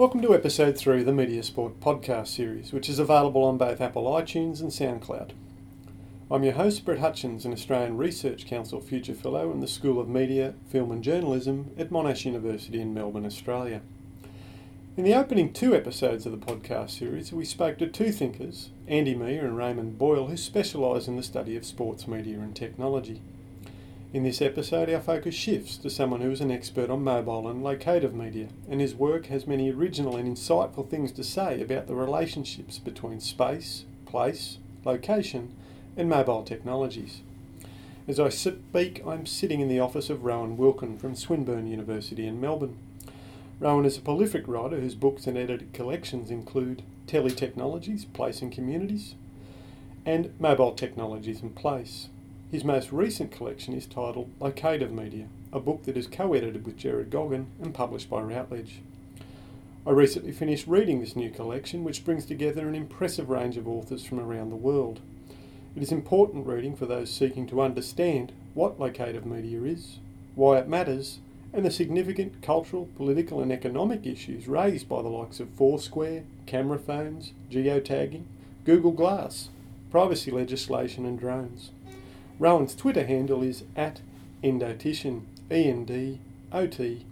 Welcome to episode 3 of the Media Sport podcast series, which is available on both Apple iTunes and SoundCloud. I'm your host, Brett Hutchins, an Australian Research Council Future Fellow in the School of Media, Film and Journalism at Monash University in Melbourne, Australia. In the opening two episodes of the podcast series, we spoke to two thinkers, Andy Miah and Raymond Boyle, who specialise in the study of sports media and technology. In this episode, our focus shifts to someone who is an expert on mobile and locative media, and his work has many original and insightful things to say about the relationships between space, place, location, and mobile technologies. As I speak, I'm sitting in the office of Rowan Wilken from Swinburne University in Melbourne. Rowan is a prolific writer whose books and edited collections include Teletechnologies, Place and Communities, and Mobile Technologies and Place. His most recent collection is titled Locative Media, a book that is co edited with Gerard Goggin and published by Routledge. I recently finished reading this new collection, which brings together an impressive range of authors from around the world. It is important reading for those seeking to understand what locative media is, why it matters, and the significant cultural, political, and economic issues raised by the likes of Foursquare, camera phones, geotagging, Google Glass, privacy legislation, and drones. Rowan's Twitter handle is at Endotician, E N D O T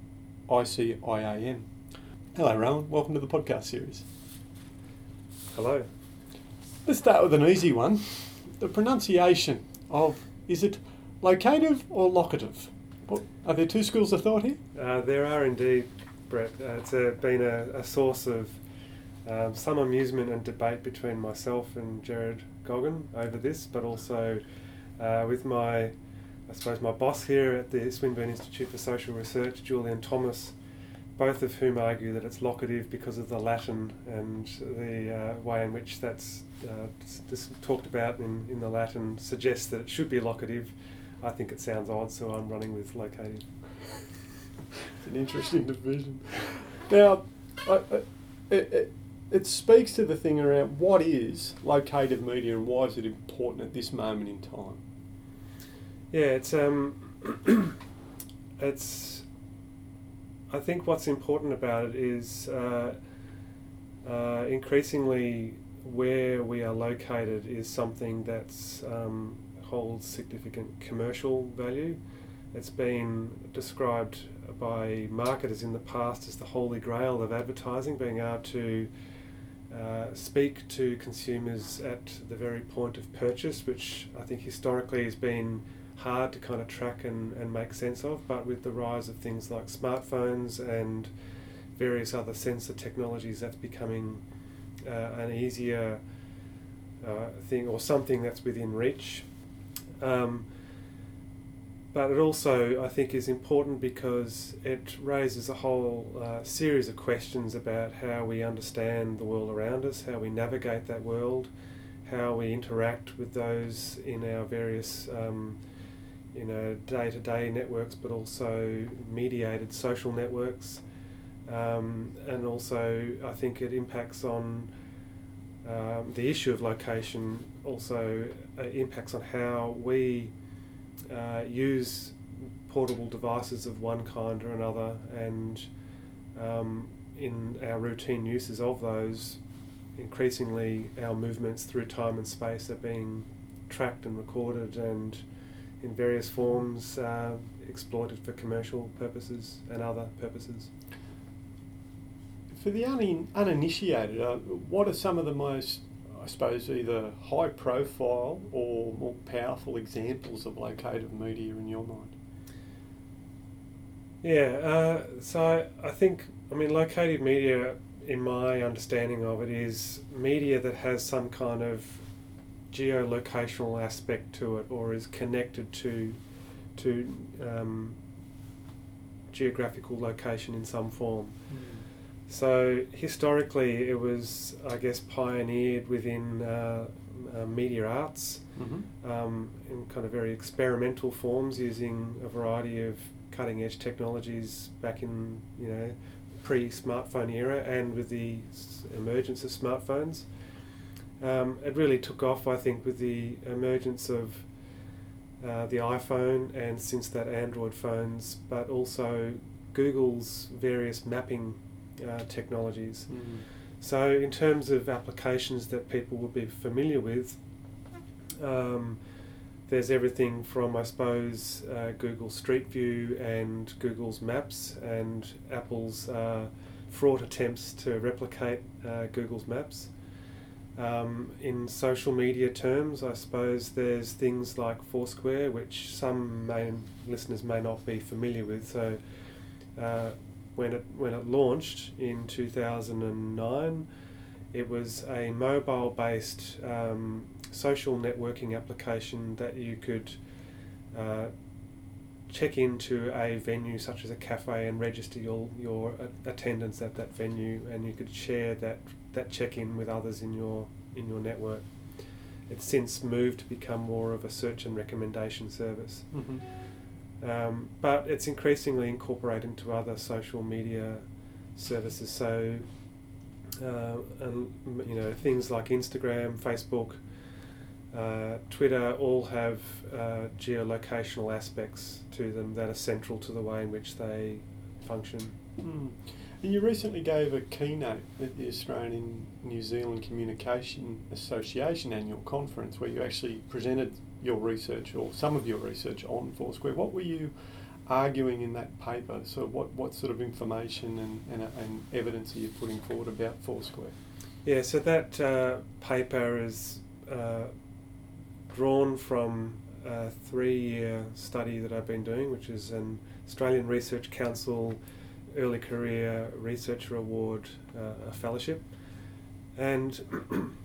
I C I A N. Hello, Rowan. Welcome to the podcast series. Hello. Let's start with an easy one. The pronunciation of is it locative or locative? What, are there two schools of thought here? Uh, there are indeed, Brett. Uh, it's a, been a, a, source of um, some amusement and debate between myself and Gerard Goggin over this, but also uh, with my, I suppose, my boss here at the Swinburne Institute for Social Research, Julian Thomas, both of whom argue that it's locative because of the Latin and the uh, way in which that's uh, talked about in, in the Latin suggests that it should be locative. I think it sounds odd, so I'm running with locative. it's an interesting division. Now, I, I, it, it, it speaks to the thing around what is locative media and why is it important at this moment in time? Yeah, it's um, it's. I think what's important about it is uh, uh, increasingly where we are located is something that's um, holds significant commercial value. It's been described by marketers in the past as the holy grail of advertising, being able to uh, speak to consumers at the very point of purchase, which I think historically has been hard to kind of track and, and make sense of, but with the rise of things like smartphones and various other sensor technologies, that's becoming uh, an easier uh, thing or something that's within reach. Um, but it also, I think, is important because it raises a whole uh, series of questions about how we understand the world around us, how we navigate that world, how we interact with those in our various um, you know, day-to-day networks, but also mediated social networks, um, and also I think it impacts on um, the issue of location. Also uh, impacts on how we uh, use portable devices of one kind or another, and um, in our routine uses of those, increasingly our movements through time and space are being tracked and recorded and in various forms uh, exploited for commercial purposes and other purposes. For the un- uninitiated, uh, what are some of the most, I suppose, either high profile or more powerful examples of locative media in your mind? Yeah, uh, so I think, I mean, locative media, in my understanding of it, is media that has some kind of geolocational aspect to it or is connected to to um, geographical location in some form. Mm. So historically, it was, I guess, pioneered within uh, uh, media arts mm-hmm. um, in kind of very experimental forms, using a variety of cutting edge technologies back in you know pre-smartphone era, and with the emergence of smartphones. Um, it really took off, I think, with the emergence of uh, the iPhone and since that Android phones, but also Google's various mapping uh, technologies. Mm. So, in terms of applications that people will be familiar with, um, there's everything from, I suppose, uh, Google Street View and Google's Maps and Apple's uh, fraught attempts to replicate uh, Google's Maps. Um, in social media terms, I suppose there's things like Foursquare, which some may, listeners may not be familiar with. So, uh, when it when it launched in 2009, it was a mobile-based um, social networking application that you could uh, check into a venue such as a cafe and register your your attendance at that venue, and you could share that that check-in with others in your in your network. It's since moved to become more of a search and recommendation service. Mm-hmm. Um, but it's increasingly incorporated into other social media services. So, uh, and, you know, things like Instagram, Facebook, uh, Twitter all have uh, geolocational aspects to them that are central to the way in which they function. Mm. You recently gave a keynote at the Australian New Zealand Communication Association annual conference where you actually presented your research or some of your research on Foursquare. What were you arguing in that paper? So, what, what sort of information and, and, and evidence are you putting forward about Foursquare? Yeah, so that uh, paper is uh, drawn from a three year study that I've been doing, which is an Australian Research Council Early Career Researcher Award uh, fellowship. And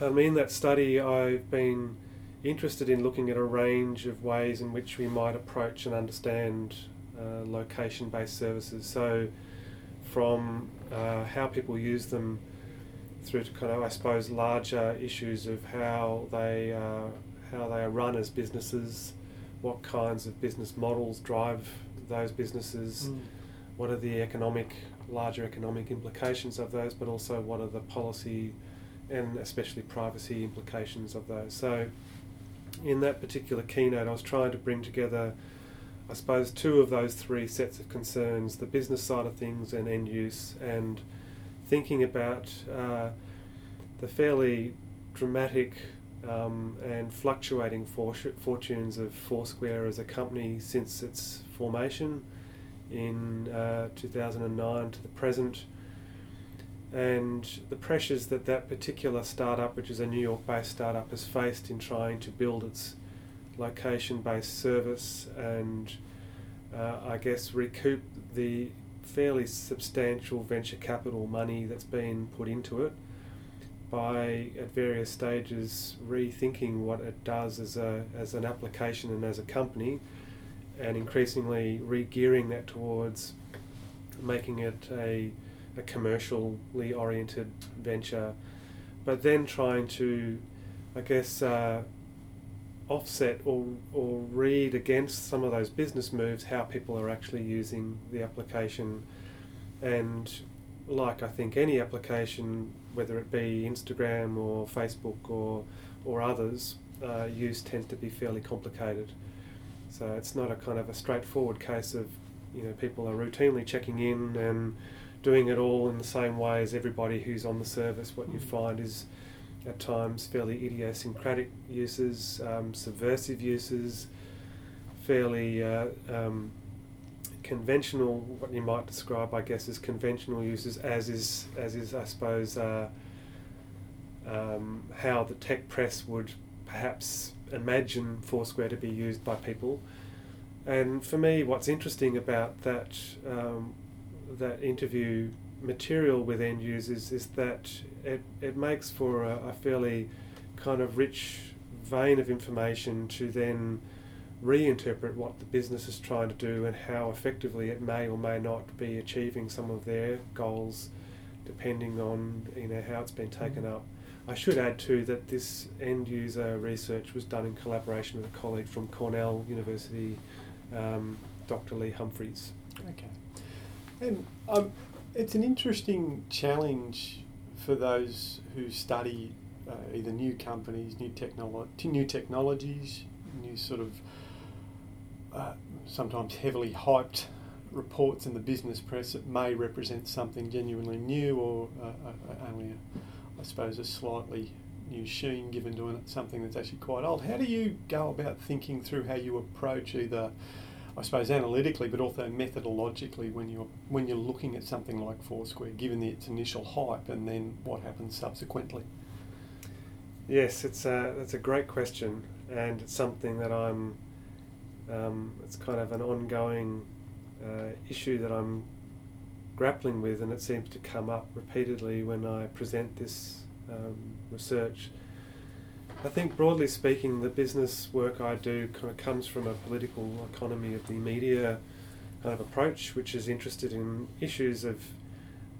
I mean, in that study, I've been interested in looking at a range of ways in which we might approach and understand uh, location based services. So, from uh, how people use them through to kind of, I suppose, larger issues of how they, uh, how they are run as businesses, what kinds of business models drive those businesses, mm. What are the economic, larger economic implications of those, but also what are the policy and especially privacy implications of those. So, in that particular keynote, I was trying to bring together, I suppose, two of those three sets of concerns the business side of things and end use, and thinking about uh, the fairly dramatic um, and fluctuating for- fortunes of Foursquare as a company since its formation in uh, 2009 to the present. And the pressures that that particular startup, which is a New York based startup, has faced in trying to build its location based service and uh, I guess recoup the fairly substantial venture capital money that's been put into it by at various stages rethinking what it does as a as an application and as a company and increasingly re-gearing that towards making it a a commercially oriented venture, but then trying to, I guess, uh, offset or, or read against some of those business moves how people are actually using the application. And like I think any application, whether it be Instagram or Facebook or, or others, uh, use tends to be fairly complicated. So it's not a kind of a straightforward case of, you know, people are routinely checking in and doing it all in the same way as everybody who's on the service, what you mm. find is at times fairly idiosyncratic uses, um, subversive uses, fairly uh, um, conventional, what you might describe, I guess, as conventional uses, as is, as is, I suppose, uh, um, how the tech press would perhaps imagine Foursquare to be used by people. And for me, what's interesting about that um, that interview material with end users is that it, it makes for a, a fairly kind of rich vein of information to then reinterpret what the business is trying to do and how effectively it may or may not be achieving some of their goals depending on you know how it's been taken up. I should add too that this end user research was done in collaboration with a colleague from Cornell University, um, Dr. Lee Humphreys. Okay. And um, it's an interesting challenge for those who study uh, either new companies, new, technolo- new technologies, new sort of uh, sometimes heavily hyped reports in the business press that may represent something genuinely new or uh, uh, only, a, I suppose, a slightly new sheen given to something that's actually quite old. How do you go about thinking through how you approach either, I suppose, analytically, but also methodologically when you're when you're looking at something like Foursquare, given its initial hype, and then what happens subsequently? Yes, it's a that's a great question, and it's something that I'm. Um, it's kind of an ongoing uh, issue that I'm grappling with, and it seems to come up repeatedly when I present this um, research. I think broadly speaking, the business work I do kind of comes from a political economy of the media kind of approach, which is interested in issues of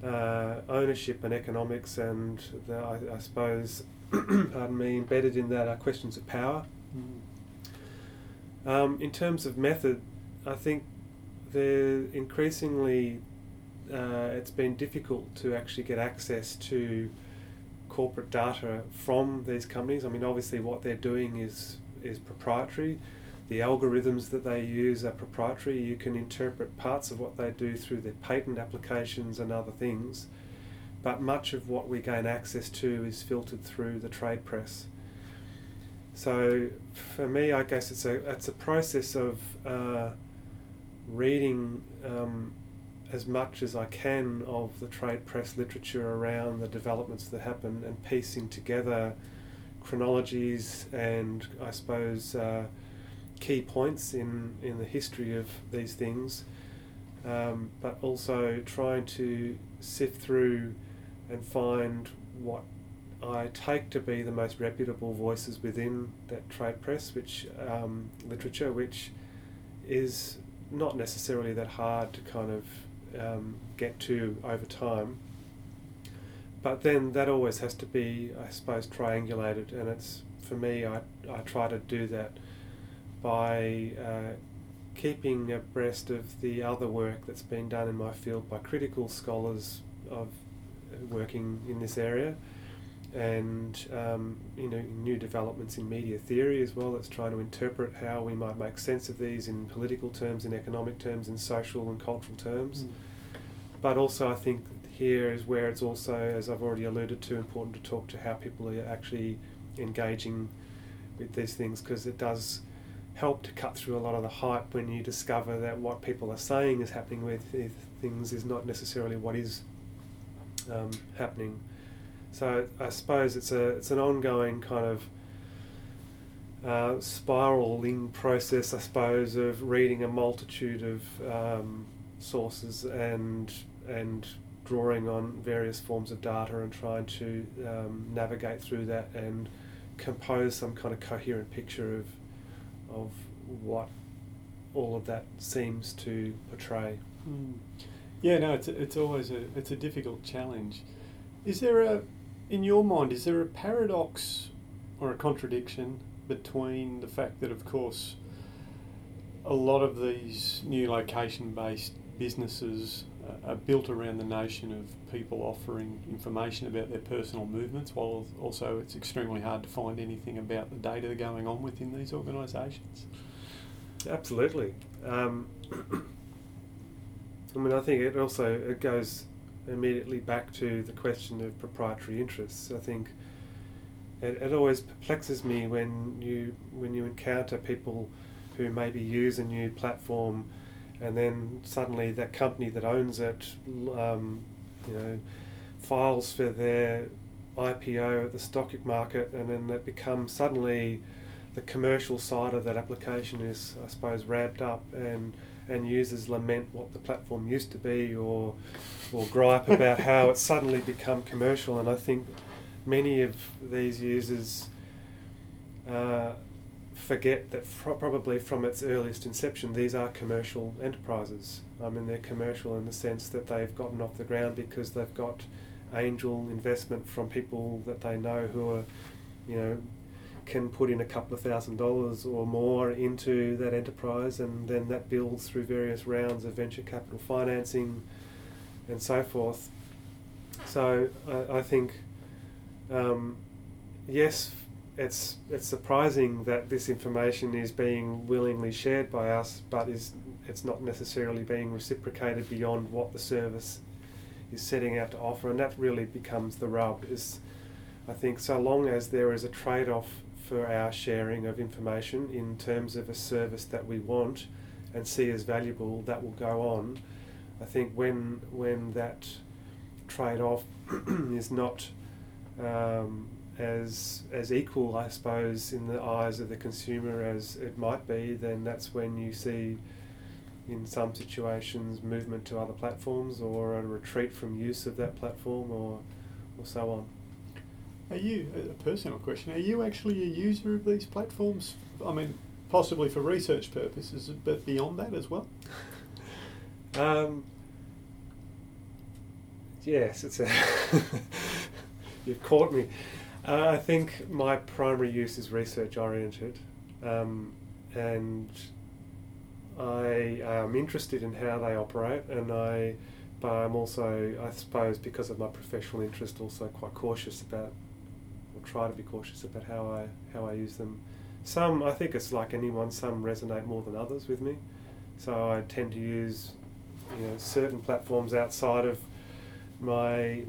uh, ownership and economics, and the, I, I, suppose, pardon me, embedded in that are questions of power. Mm. Um, in terms of method, I think there increasingly uh, it's been difficult to actually get access to corporate data from these companies. I mean, obviously, what they're doing is is proprietary. The algorithms that they use are proprietary. You can interpret parts of what they do through their patent applications and other things, but much of what we gain access to is filtered through the trade press. So, for me, I guess it's a it's a process of uh, reading um, as much as I can of the trade press literature around the developments that happen and piecing together chronologies and I suppose uh, key points in, in the history of these things, um, but also trying to sift through and find what I take to be the most reputable voices within that trade press, which um, literature, which is not necessarily that hard to kind of um, get to over time. But then that always has to be, I suppose, triangulated, and it's for me. I I try to do that by uh, keeping abreast of the other work that's been done in my field by critical scholars of working in this area, and um, you know new developments in media theory as well. That's trying to interpret how we might make sense of these in political terms, in economic terms, in social and cultural terms. Mm. But also, I think here is where it's also, as I've already alluded to, important to talk to how people are actually engaging with these things because it does help to cut through a lot of the hype when you discover that what people are saying is happening with things is not necessarily what is um, happening. So I suppose it's a it's an ongoing kind of uh, spiraling process, I suppose, of reading a multitude of um, sources and and drawing on various forms of data and trying to um, navigate through that and compose some kind of coherent picture of of what all of that seems to portray. Mm. Yeah, no, it's it's always a it's a difficult challenge. Is there a in your mind, is there a paradox or a contradiction between the fact that, of course, a lot of these new location based businesses uh, are built around the notion of people offering information about their personal movements, while also it's extremely hard to find anything about the data going on within these organisations? Absolutely. Um, I mean, I think it also it goes immediately back to the question of proprietary interests. I think it, it always perplexes me when you when you encounter people who maybe use a new platform and then suddenly that company that owns it, um, you know, files for their IPO at the stock market, and then that becomes suddenly the commercial side of that application is, I suppose, ramped up, and and users lament what the platform used to be, or or gripe about how it's suddenly become commercial. And I think many of these users uh, forget that fr- probably from its earliest inception, these are commercial enterprises. I mean, they're commercial in the sense that they've gotten off the ground because they've got angel investment from people that they know who are, you know, can put in a couple of thousand dollars or more into that enterprise, and then that builds through various rounds of venture capital financing and so forth. So I, I think, um, yes, it's it's surprising that this information is being willingly shared by us, but is it's not necessarily being reciprocated beyond what the service is setting out to offer, and that really becomes the rub. Is I think so long as there is a trade-off for our sharing of information in terms of a service that we want and see as valuable, that will go on. I think when when that trade-off is not um, as as equal, I suppose, in the eyes of the consumer as it might be, then that's when you see, in some situations, movement to other platforms or a retreat from use of that platform, or or so on. Are you a personal question? Are you actually a user of these platforms? I mean, possibly for research purposes, but beyond that as well. Um, yes, it's a. you've caught me. Uh, I think my primary use is research oriented, um, and I am interested in how they operate, and I, but I'm also, I suppose, because of my professional interest, also quite cautious about, try to be cautious about how I how I use them. Some, I think it's like anyone. Some resonate more than others with me, so I tend to use, you know, certain platforms outside of my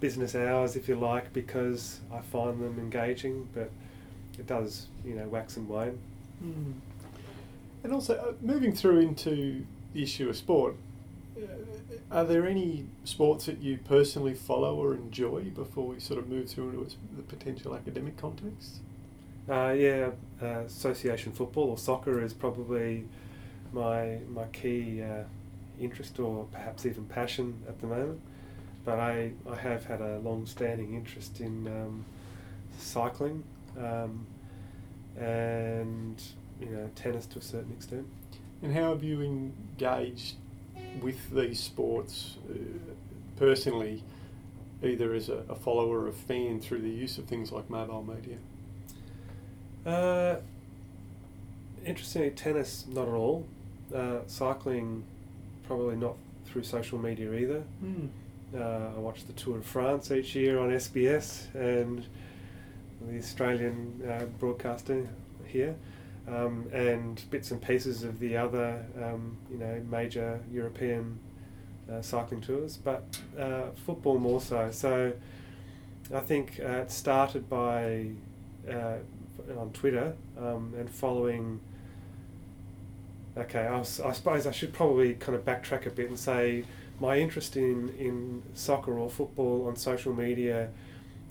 business hours, if you like, because I find them engaging, but it does, you know, wax and wane. Mm. And also, uh, moving through into the issue of sport, are there any sports that you personally follow or enjoy before we sort of move through into the potential academic context? Uh, yeah, uh, association football or soccer is probably my my key uh, interest or perhaps even passion at the moment but I, I have had a long standing interest in um, cycling um, and you know tennis to a certain extent. And how have you engaged with these sports uh, personally, either as a, a, follower or a fan through the use of things like mobile media? Uh, interestingly, tennis not at all. Uh, cycling probably not through social media either. Mm. Uh, I watch the Tour de France each year on SBS and the Australian uh, broadcasting here, um, and bits and pieces of the other, um, you know, major European uh, cycling tours, but uh, football more so. So I think uh, it started by uh, on Twitter um, and following. Okay, I, was, I suppose I should probably kind of backtrack a bit and say my interest in, in soccer or football on social media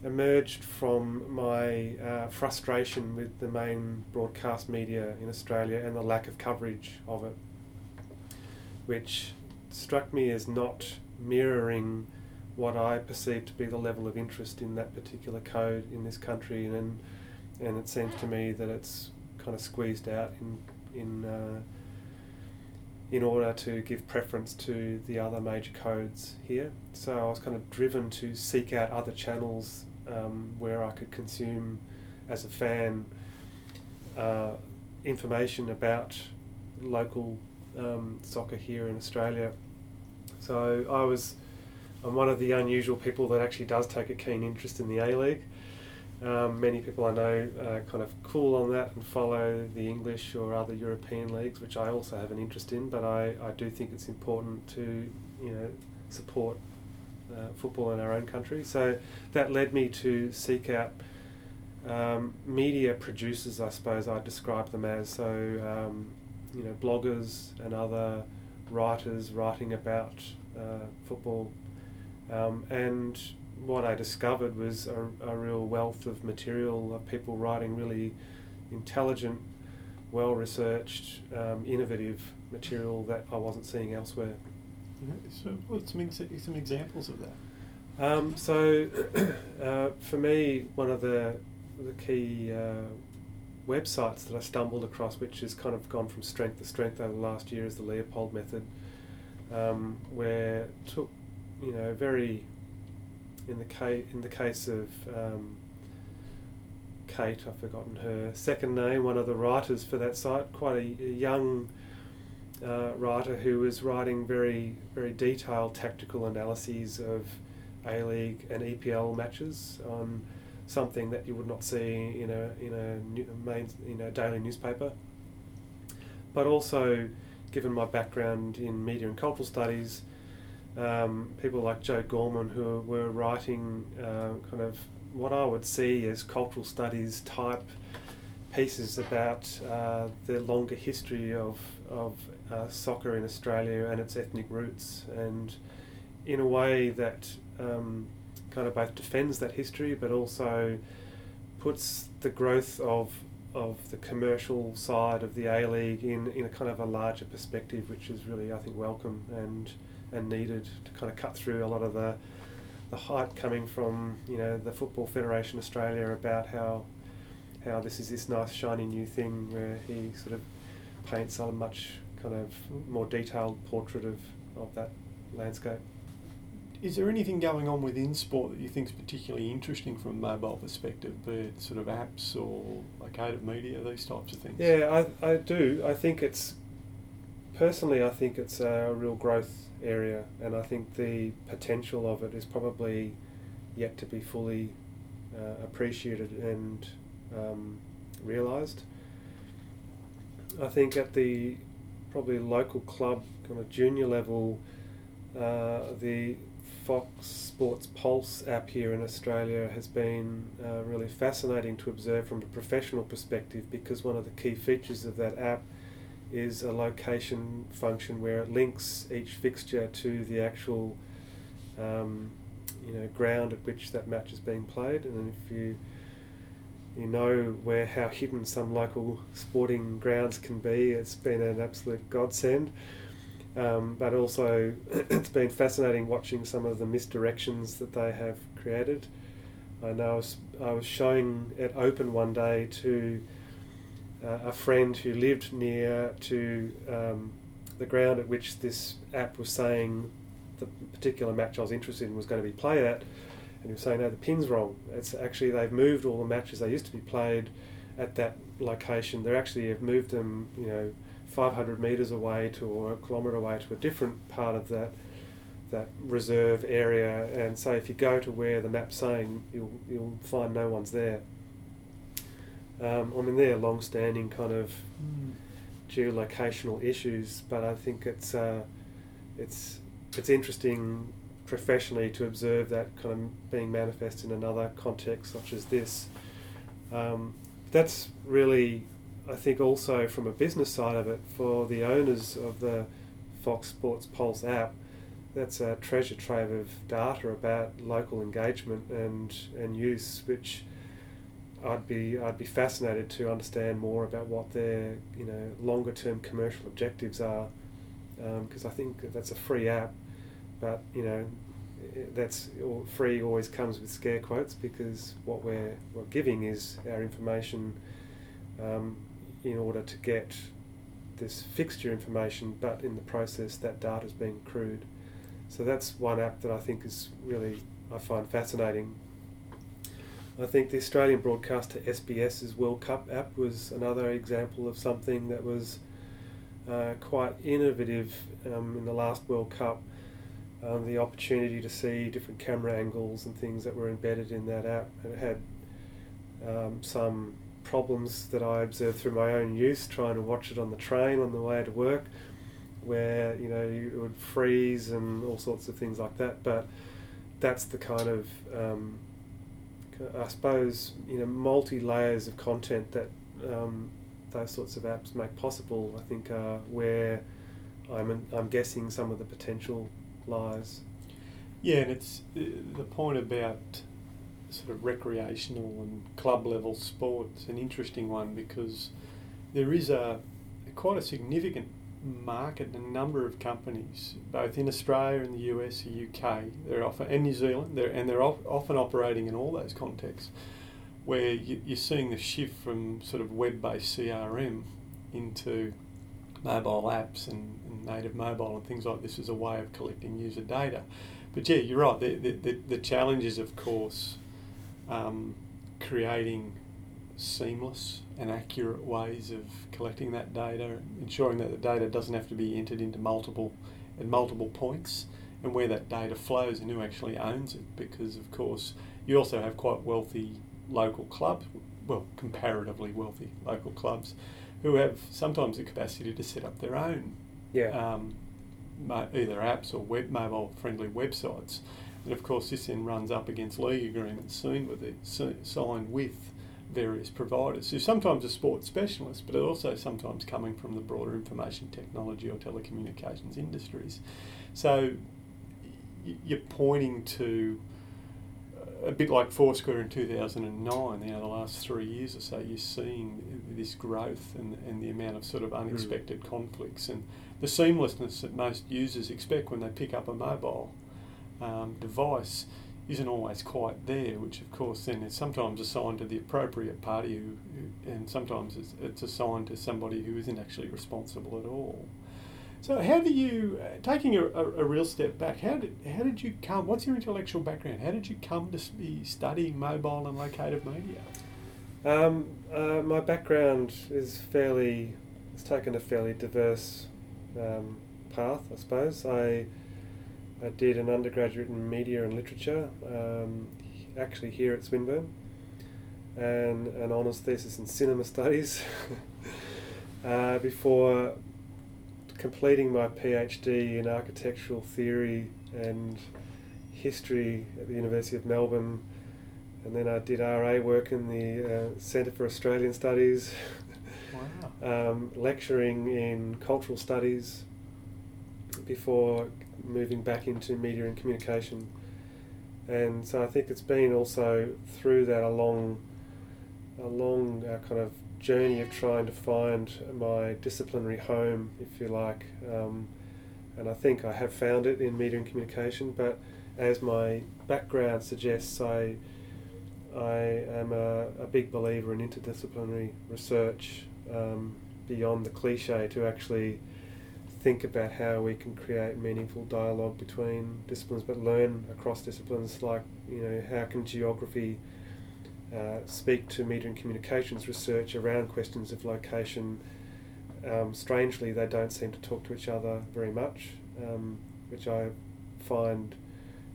emerged from my uh, frustration with the main broadcast media in Australia and the lack of coverage of it, which struck me as not mirroring what I perceived to be the level of interest in that particular code in this country, and and it seems to me that it's kind of squeezed out in in uh, in order to give preference to the other major codes here. So I was kind of driven to seek out other channels um, where I could consume, as a fan, uh, information about local um, soccer here in Australia. So I was, I'm one of the unusual people that actually does take a keen interest in the A League. Um, many people I know are kind of cool on that and follow the English or other European leagues, which I also have an interest in. But I, I do think it's important to you know support uh, football in our own country. So that led me to seek out um, media producers, I suppose I describe them as. So um, you know bloggers and other writers writing about uh, football, um, and what I discovered was a, a real wealth of material of people writing really intelligent, well researched, um, innovative material that I wasn't seeing elsewhere. So, what's some, some examples of that? Um, so, uh, for me, one of the the key uh, websites that I stumbled across, which has kind of gone from strength to strength over the last year, is the Leopold Method, um, where took you know very in the case in the case of um, Kate, I've forgotten her second name, one of the writers for that site, quite a, a young uh, writer who was writing very very detailed tactical analyses of A League and EPL matches on something that you would not see in a in a main in a daily newspaper, but also given my background in media and cultural studies, um, people like Joe Gorman who were writing uh, kind of what I would see as cultural studies type pieces about uh, the longer history of, of uh, soccer in Australia and its ethnic roots, and in a way that um, kind of both defends that history but also puts the growth of of the commercial side of the A League in, in a kind of a larger perspective, which is really I think welcome and and needed to kind of cut through a lot of the the hype coming from you know the Football Federation Australia about how how this is this nice shiny new thing where he sort of paints a much kind of more detailed portrait of, of that landscape. Is there anything going on within sport that you think is particularly interesting from a mobile perspective, be it sort of apps or locative media, these types of things? Yeah, I, I do. I think it's, personally, I think it's a real growth area, and I think the potential of it is probably yet to be fully uh, appreciated and um, realised. I think at the probably local club kind of junior level, uh, the Fox Sports Pulse app here in Australia has been uh, really fascinating to observe from a professional perspective because one of the key features of that app is a location function where it links each fixture to the actual um, you know ground at which that match is being played and if you you know where how hidden some local sporting grounds can be. It's been an absolute godsend. Um, but also, it's been fascinating watching some of the misdirections that they have created. I know I was, I was showing it open one day to uh, a friend who lived near to um, the ground at which this app was saying the particular match I was interested in was going to be played at, and was saying, "No, the pin's wrong. It's actually they've moved all the matches they used to be played at that location. They're actually have moved them, you know." 500 metres away to or a kilometre away to a different part of that that reserve area and so if you go to where the map's saying you'll you'll find no one's there um, I mean they're long-standing kind of mm. geolocational issues but I think it's uh, it's it's interesting professionally to observe that kind of being manifest in another context such as this. Um, that's really I think also from a business side of it, for the owners of the Fox Sports Pulse app, that's a treasure trove of data about local engagement and, and use, which I'd be I'd be fascinated to understand more about what their you know longer term commercial objectives are, because um, I think that's a free app, but you know that's free always comes with scare quotes because what we're we're giving is our information um, in order to get this fixture information, but in the process that data is being accrued. So that's one app that I think is really I find fascinating. I think the Australian broadcaster SBS's World Cup app was another example of something that was uh, quite innovative um, in the last World Cup. Um, the opportunity to see different camera angles and things that were embedded in that app, and it had um, some problems that I observed through my own use, trying to watch it on the train on the way to work, where you know it would freeze and all sorts of things like that. But that's the kind of um, I suppose you know multi layers of content that um, those sorts of apps make possible. I think are where I'm I'm guessing some of the potential lies. Yeah, and it's uh, the point about sort of recreational and club level sports an interesting one because there is a quite a significant market and a number of companies, both in Australia and the US, the UK, they're often and New Zealand, they're, and they're often operating in all those contexts, where you're seeing the shift from sort of web-based CRM into mobile apps and, and, native mobile and things like this as a way of collecting user data. But yeah, you're right. The, the, the, the challenge is, of course, um, creating seamless and accurate ways of collecting that data, ensuring that the data doesn't have to be entered into multiple at multiple points, and where that data flows and who actually owns it. Because of course, you also have quite wealthy local clubs, well, comparatively wealthy local clubs, who have sometimes the capacity to set up their own Yeah. um, either apps or web mobile friendly websites. And of course, this then runs up against league agreements seen with it, signed with various providers who sometimes are sports specialists, but are also sometimes coming from the broader information technology or telecommunications industries. So you're pointing to a bit like Foursquare in 2009, you know, the last three years or so, you're seeing this growth and, and the amount of sort of unexpected conflicts and the seamlessness that most users expect when they pick up a mobile um, device isn't always quite there, which of course then is sometimes assigned to the appropriate party who, who and sometimes it's, it's assigned to somebody who isn't actually responsible at all. So how do you, uh, taking a, a, a real step back, how did, how did you come, what's your intellectual background? How did you come to be studying mobile and locative media? Um, uh, my background is fairly, it's taken a fairly diverse um, path, I suppose. I, I did an undergraduate in media and literature, um, actually here at Swinburne, and an honours thesis in cinema studies uh, before completing my PhD in architectural theory and history at the University of Melbourne and then I did RA work in the uh, Centre for Australian Studies, Wow. um, lecturing in cultural studies before moving back into media and communication. And so I think it's been also through that a long, a long uh, kind of journey of trying to find my disciplinary home, if you like. Um, and I think I have found it in media and communication, but as my background suggests, I I am a, a big believer in interdisciplinary research um, beyond the cliche to actually think about how we can create meaningful dialogue between disciplines but learn across disciplines like you know how can geography uh, speak to media and communications research around questions of location um, strangely they don't seem to talk to each other very much um, which I find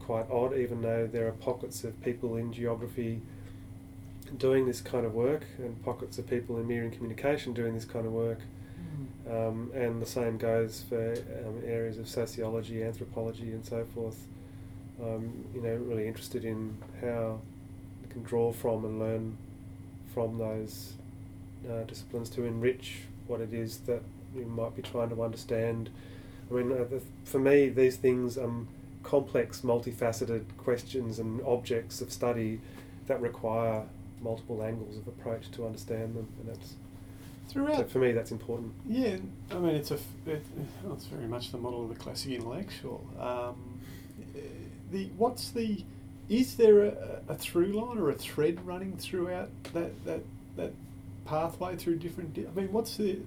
quite odd, even though there are pockets of people in geography doing this kind of work and pockets of people in media and communication doing this kind of work. Um, and the same goes for um, areas of sociology, anthropology, and so forth. Um, you know, really interested in how can draw from and learn from those uh, disciplines to enrich what it is that you might be trying to understand. I mean, uh, the, for me, these things um, complex, multifaceted questions and objects of study that require multiple angles of approach to understand them, and that's so Throughout for me that's important. Yeah, I mean it's a it, it's very much the model of the classic intellectual. Um, the what's the is there a, a through line or a thread running throughout that that that pathway through different? Di- I mean, what's the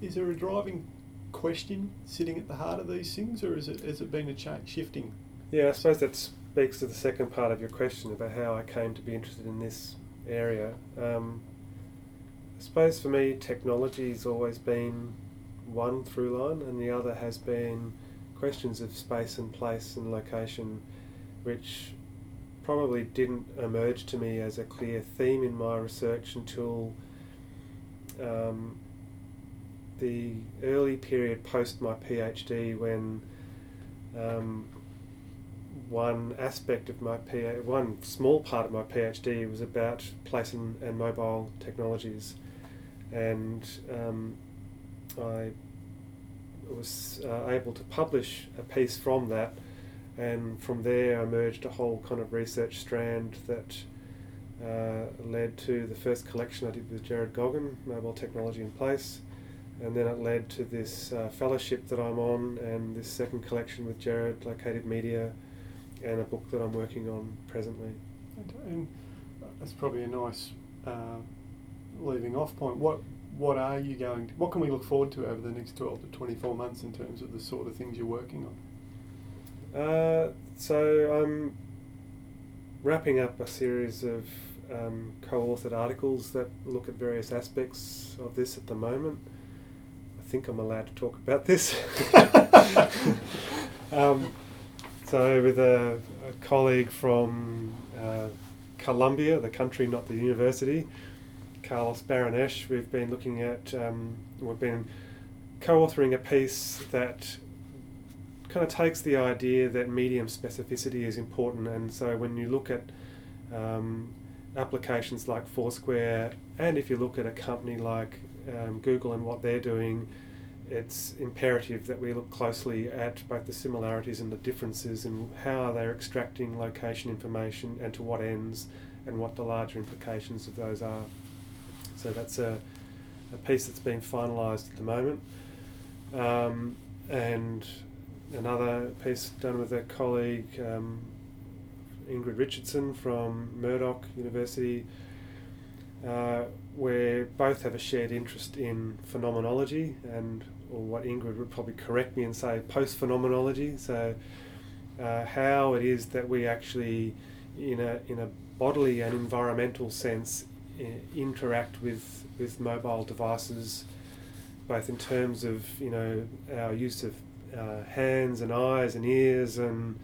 is there a driving question sitting at the heart of these things, or is it has it been a change shifting? Yeah, I suppose that speaks to the second part of your question about how I came to be interested in this area. Um, I suppose for me, technology has always been one through line, and the other has been questions of space and place and location, which probably didn't emerge to me as a clear theme in my research until um, the early period post my PhD when um, one aspect of my PhD, one small part of my PhD was about place and, and mobile technologies, and um, I was uh, able to publish a piece from that, and from there i emerged a whole kind of research strand that uh, led to the first collection I did with Gerard Goggin, Mobile Technology in Place, and then it led to this uh, fellowship that I'm on and this second collection with Gerard, Locative Media, and a book that I'm working on presently. And that's probably a nice uh, leaving off point. What what are you going? To, what can we look forward to over the next twelve to twenty four months in terms of the sort of things you're working on? Uh, so I'm wrapping up a series of um, co-authored articles that look at various aspects of this at the moment. I think I'm allowed to talk about this. um, so with a, a colleague from uh, Colombia, the country, not the university, Carlos Barreneche, we've been looking at, um, we've been co-authoring a piece that kind of takes the idea that medium specificity is important, and so when you look at um, applications like Foursquare, and if you look at a company like um, Google and what they're doing, it's imperative that we look closely at both the similarities and the differences and how they're extracting location information and to what ends, and what the larger implications of those are. So that's a, a piece that's being finalised at the moment. Um, and another piece done with a colleague, um, Ingrid Richardson from Murdoch University, uh, where both have a shared interest in phenomenology and, or what Ingrid would probably correct me and say, post phenomenology. So, uh, how it is that we actually, in a in a bodily and environmental sense, interact with with mobile devices, both in terms of you know our use of uh, hands and eyes and ears and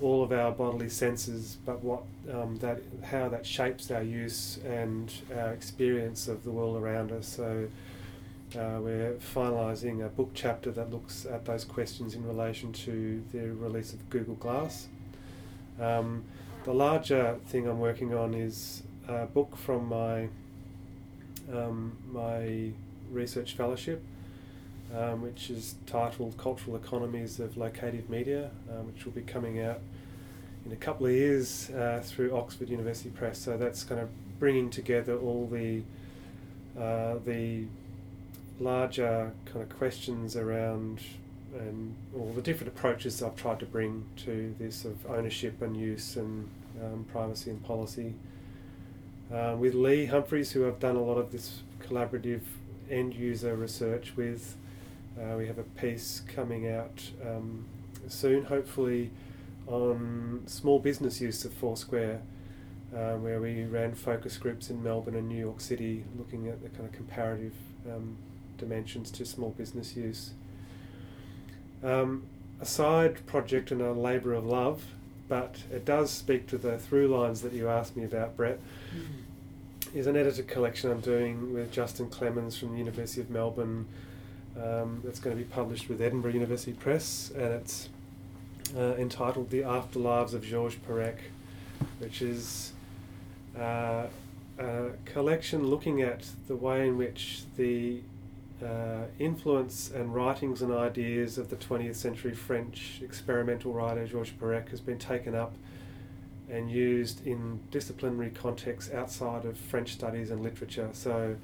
all of our bodily senses, but what um, that how that shapes our use and our experience of the world around us. So uh, we're finalising a book chapter that looks at those questions in relation to the release of Google Glass. Um, the larger thing I'm working on is a book from my um, my research fellowship um, which is titled Cultural Economies of Locative Media, um, which will be coming out in a couple of years uh, through Oxford University Press. So that's kind of bringing together all the uh, the larger kind of questions around and all the different approaches I've tried to bring to this of ownership and use and um, privacy and policy. Uh, with Lee Humphreys, who I've done a lot of this collaborative end user research with, uh, we have a piece coming out um, soon, hopefully, on small business use of Foursquare, uh, where we ran focus groups in Melbourne and New York City looking at the kind of comparative um, dimensions to small business use. Um, a side project and a labour of love, but it does speak to the through lines that you asked me about, Brett. Mm. Is an edited collection I'm doing with Justin Clemens from the University of Melbourne um, that's going to be published with Edinburgh University Press, and it's uh, entitled The Afterlives of Georges Perec, which is uh, a collection looking at the way in which the uh, influence and writings and ideas of the 20th century French experimental writer Georges Perec has been taken up and used in disciplinary contexts outside of French studies and literature. So,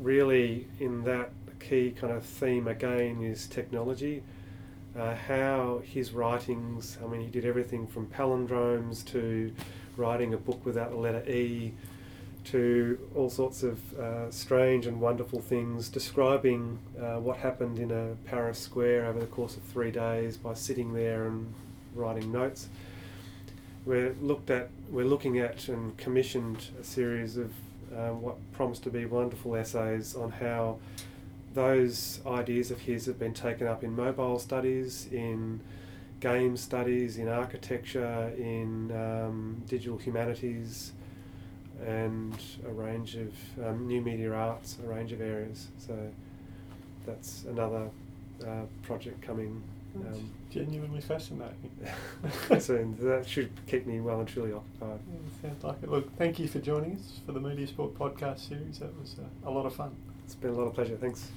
really, in that key kind of theme again is technology. Uh, how his writings, I mean, he did everything from palindromes to writing a book without the letter E to all sorts of uh, strange and wonderful things, describing uh, what happened in a Paris square over the course of three days by sitting there and writing notes. We're looked at, we're looking at and commissioned a series of uh, what promise to be wonderful essays on how those ideas of his have been taken up in mobile studies, in game studies, in architecture, in um, digital humanities, and a range of um, new media arts, a range of areas. So that's another uh, project coming. Um, genuinely fascinating. soon. That should keep me well and truly occupied. Yeah, sounds like it. Look, thank you for joining us for the Media Sport podcast series. That was uh, a lot of fun. It's been a lot of pleasure. Thanks.